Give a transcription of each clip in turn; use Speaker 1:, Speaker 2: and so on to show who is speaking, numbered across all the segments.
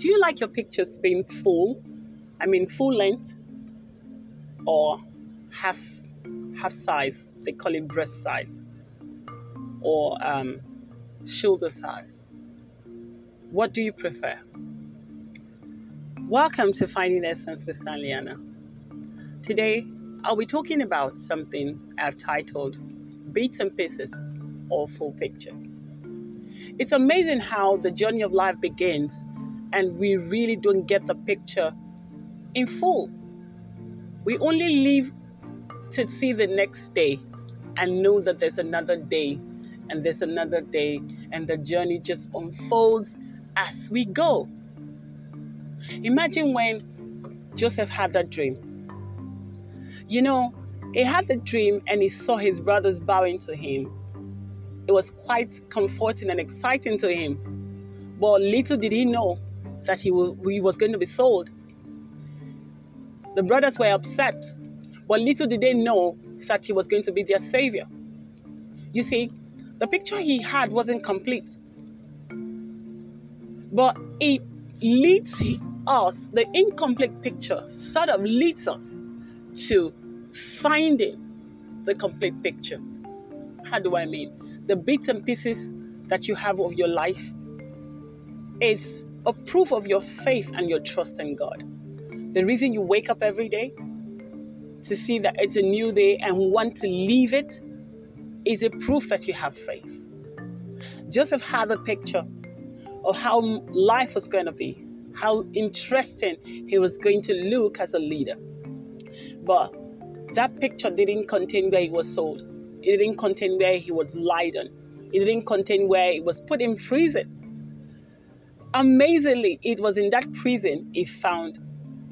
Speaker 1: do you like your pictures being full? I mean, full length or half half size? They call it breast size or um, shoulder size. What do you prefer? Welcome to Finding Essence with Stanleyana. Today, I'll be talking about something I've titled Bits and Pieces or Full Picture. It's amazing how the journey of life begins and we really don't get the picture in full. We only live to see the next day and know that there's another day and there's another day and the journey just unfolds as we go. Imagine when Joseph had that dream. You know, he had the dream and he saw his brothers bowing to him. It was quite comforting and exciting to him. But little did he know that he was, he was going to be sold. The brothers were upset, but little did they know that he was going to be their savior. You see, the picture he had wasn't complete. But it leads us, the incomplete picture sort of leads us to finding the complete picture. How do I mean? The bits and pieces that you have of your life is a proof of your faith and your trust in God. The reason you wake up every day to see that it's a new day and want to leave it is a proof that you have faith. Joseph had a picture of how life was going to be, how interesting he was going to look as a leader. But that picture didn't contain where he was sold. It didn't contain where he was lied on. It didn't contain where he was put in prison. Amazingly, it was in that prison he found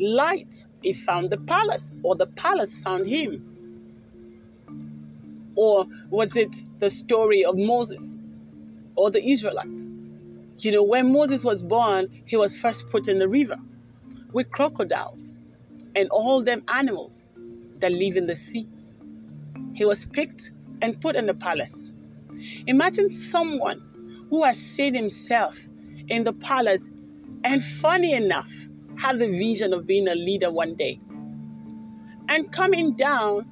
Speaker 1: light. He found the palace, or the palace found him. Or was it the story of Moses or the Israelites? You know, when Moses was born, he was first put in the river with crocodiles and all them animals that live in the sea. He was picked and put in the palace. Imagine someone who has seen himself in the palace and, funny enough, had the vision of being a leader one day and coming down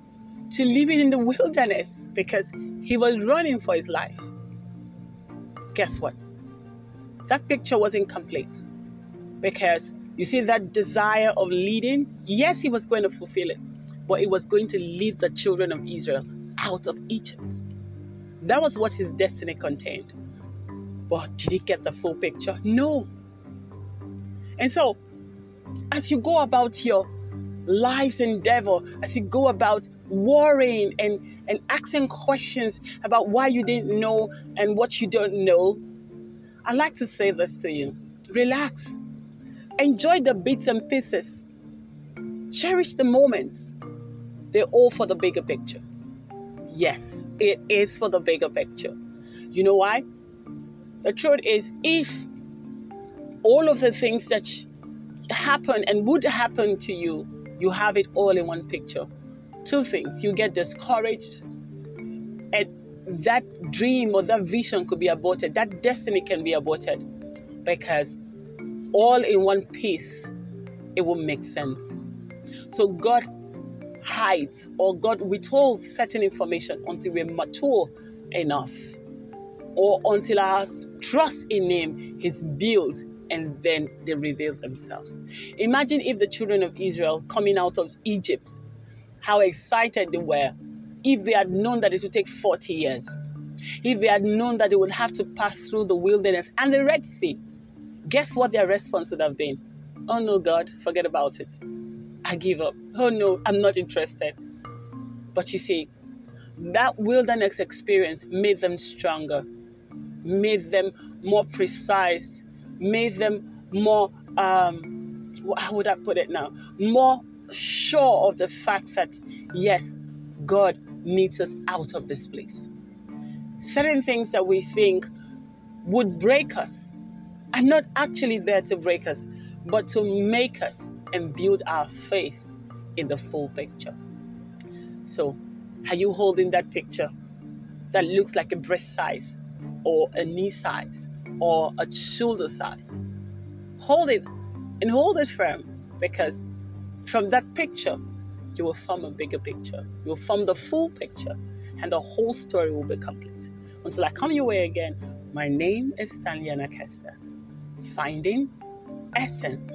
Speaker 1: to living in the wilderness because he was running for his life. Guess what? That picture wasn't complete because you see that desire of leading, yes, he was going to fulfill it, but it was going to lead the children of Israel out of Egypt. That was what his destiny contained. But did he get the full picture? No. And so, as you go about your life's endeavor, as you go about worrying and, and asking questions about why you didn't know and what you don't know, I'd like to say this to you relax, enjoy the bits and pieces, cherish the moments. They're all for the bigger picture. Yes, it is for the bigger picture. You know why? The truth is, if all of the things that happen and would happen to you, you have it all in one picture. Two things you get discouraged, and that dream or that vision could be aborted, that destiny can be aborted because all in one piece it will make sense. So God hides or God withholds certain information until we're mature enough or until our trust in Him His build, and then they reveal themselves. Imagine if the children of Israel coming out of Egypt, how excited they were if they had known that it would take 40 years, if they had known that they would have to pass through the wilderness and the Red Sea. Guess what their response would have been? Oh no, God, forget about it. I give up. Oh no, I'm not interested. But you see, that wilderness experience made them stronger, made them more precise, made them more, um, how would I put it now? More sure of the fact that, yes, God needs us out of this place. Certain things that we think would break us are not actually there to break us, but to make us and build our faith in the full picture. So, are you holding that picture that looks like a breast size or a knee size or a shoulder size? hold it and hold it firm because from that picture, you will form a bigger picture. You will form the full picture, and the whole story will be complete. Until I come your way again, my name is Stanley Kester. Finding Essence.